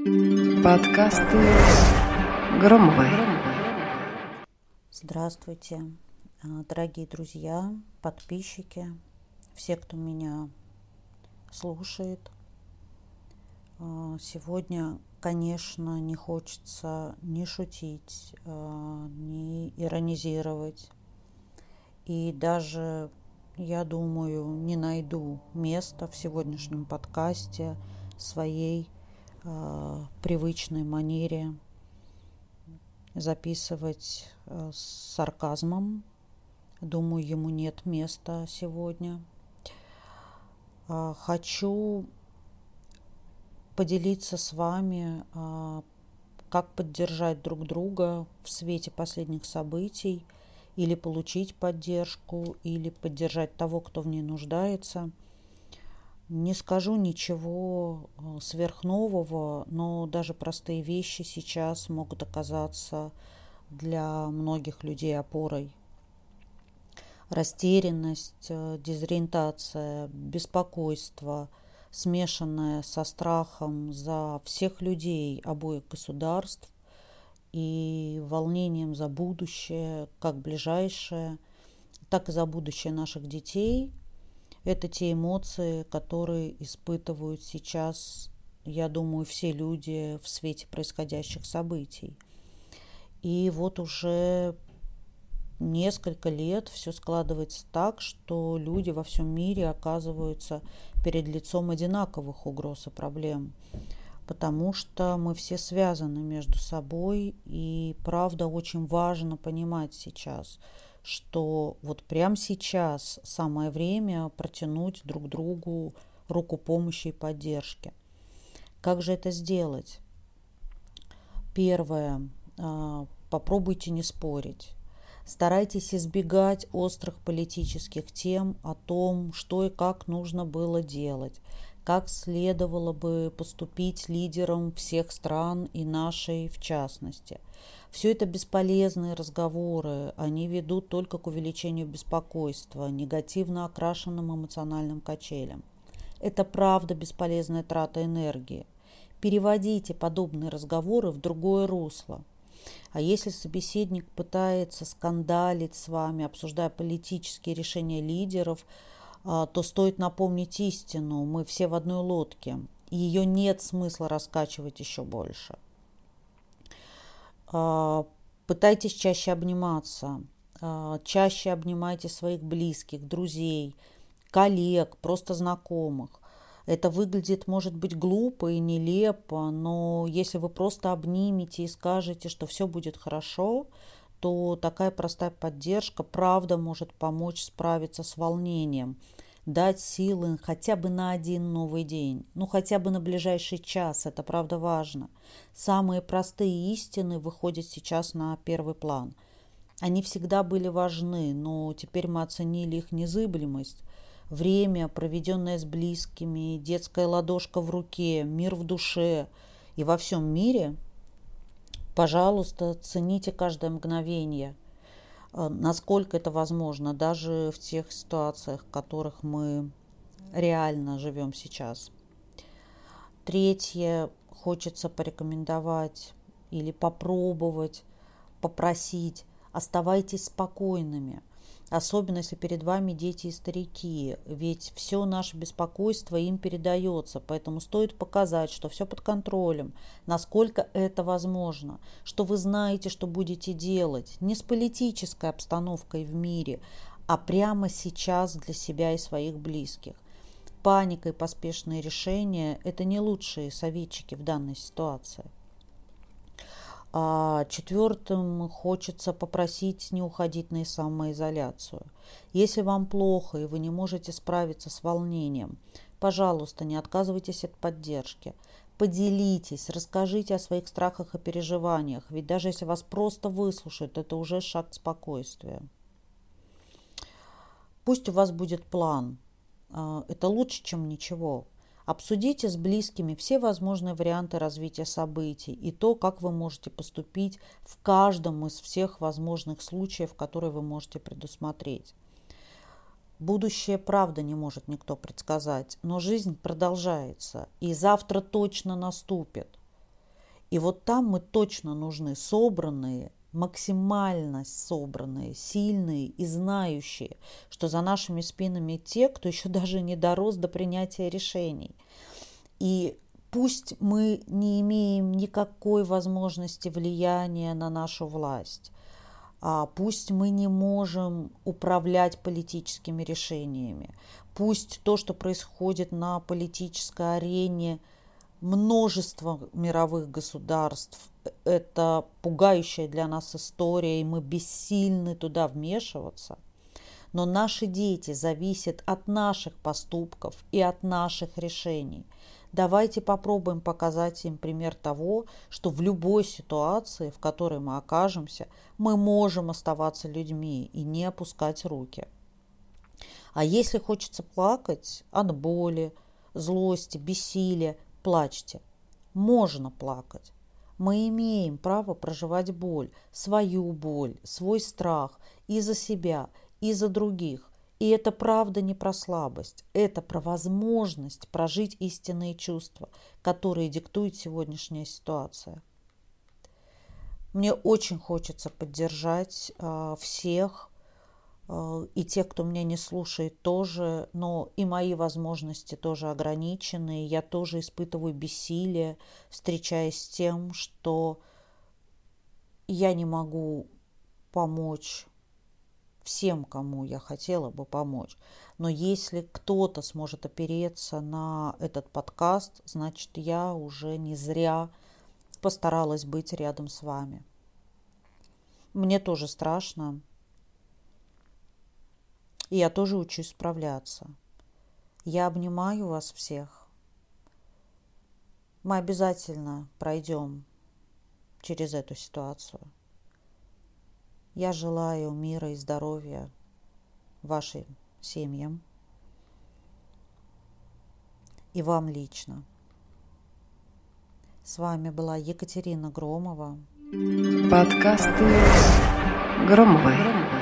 Подкасты Громовой. Здравствуйте, а, дорогие друзья, подписчики, все, кто меня слушает. А, сегодня, конечно, не хочется ни шутить, а, ни иронизировать. И даже, я думаю, не найду места в сегодняшнем подкасте своей э, привычной манере записывать э, с сарказмом. Думаю, ему нет места сегодня. Э, хочу поделиться с вами, э, как поддержать друг друга в свете последних событий, или получить поддержку, или поддержать того, кто в ней нуждается – не скажу ничего э, сверхнового, но даже простые вещи сейчас могут оказаться для многих людей опорой. Растерянность, э, дезориентация, беспокойство, смешанное со страхом за всех людей обоих государств и волнением за будущее, как ближайшее, так и за будущее наших детей – это те эмоции, которые испытывают сейчас, я думаю, все люди в свете происходящих событий. И вот уже несколько лет все складывается так, что люди во всем мире оказываются перед лицом одинаковых угроз и проблем, потому что мы все связаны между собой, и правда очень важно понимать сейчас – что вот прямо сейчас самое время протянуть друг другу руку помощи и поддержки. Как же это сделать? Первое. А, попробуйте не спорить. Старайтесь избегать острых политических тем о том, что и как нужно было делать, как следовало бы поступить лидерам всех стран и нашей в частности – все это бесполезные разговоры, они ведут только к увеличению беспокойства, негативно окрашенным эмоциональным качелям. Это правда бесполезная трата энергии. Переводите подобные разговоры в другое русло. А если собеседник пытается скандалить с вами, обсуждая политические решения лидеров, то стоит напомнить истину. Мы все в одной лодке. И ее нет смысла раскачивать еще больше. А, пытайтесь чаще обниматься, а, чаще обнимайте своих близких, друзей, коллег, просто знакомых. Это выглядит, может быть, глупо и нелепо, но если вы просто обнимете и скажете, что все будет хорошо, то такая простая поддержка, правда, может помочь справиться с волнением – дать силы хотя бы на один новый день, ну хотя бы на ближайший час, это правда важно. Самые простые истины выходят сейчас на первый план. Они всегда были важны, но теперь мы оценили их незыблемость. Время, проведенное с близкими, детская ладошка в руке, мир в душе и во всем мире. Пожалуйста, цените каждое мгновение – Э, насколько это возможно, даже в тех ситуациях, в которых мы реально живем сейчас. Третье, хочется порекомендовать или попробовать, попросить, оставайтесь спокойными – особенно если перед вами дети и старики, ведь все наше беспокойство им передается, поэтому стоит показать, что все под контролем, насколько это возможно, что вы знаете, что будете делать, не с политической обстановкой в мире, а прямо сейчас для себя и своих близких. Паника и поспешные решения – это не лучшие советчики в данной ситуации. А четвертым хочется попросить не уходить на самоизоляцию. Если вам плохо и вы не можете справиться с волнением, пожалуйста, не отказывайтесь от поддержки. Поделитесь, расскажите о своих страхах и переживаниях, ведь даже если вас просто выслушают, это уже шаг к спокойствию. Пусть у вас будет план. А, это лучше, чем ничего. Обсудите с близкими все возможные варианты развития событий и то, как вы можете поступить в каждом из всех возможных случаев, которые вы можете предусмотреть. Будущее, правда, не может никто предсказать, но жизнь продолжается, и завтра точно наступит. И вот там мы точно нужны собранные, максимально собранные, сильные и знающие, что за нашими спинами те, кто еще даже не дорос до принятия решений. И пусть мы не имеем никакой возможности влияния на нашу власть, а пусть мы не можем управлять политическими решениями, пусть то, что происходит на политической арене множества мировых государств, это пугающая для нас история, и мы бессильны туда вмешиваться. Но наши дети зависят от наших поступков и от наших решений – Давайте попробуем показать им пример того, что в любой ситуации, в которой мы окажемся, мы можем оставаться людьми и не опускать руки. А если хочется плакать от боли, злости, бессилия, плачьте. Можно плакать. Мы имеем право проживать боль, свою боль, свой страх и за себя, и за других. И это правда не про слабость, это про возможность прожить истинные чувства, которые диктует сегодняшняя ситуация. Мне очень хочется поддержать э, всех и тех, кто меня не слушает, тоже, но и мои возможности тоже ограничены. Я тоже испытываю бессилие, встречаясь с тем, что я не могу помочь всем, кому я хотела бы помочь. Но если кто-то сможет опереться на этот подкаст, значит, я уже не зря постаралась быть рядом с вами. Мне тоже страшно. И я тоже учусь справляться. Я обнимаю вас всех. Мы обязательно пройдем через эту ситуацию. Я желаю мира и здоровья вашим семьям и вам лично. С вами была Екатерина Громова. Подкасты Громовой.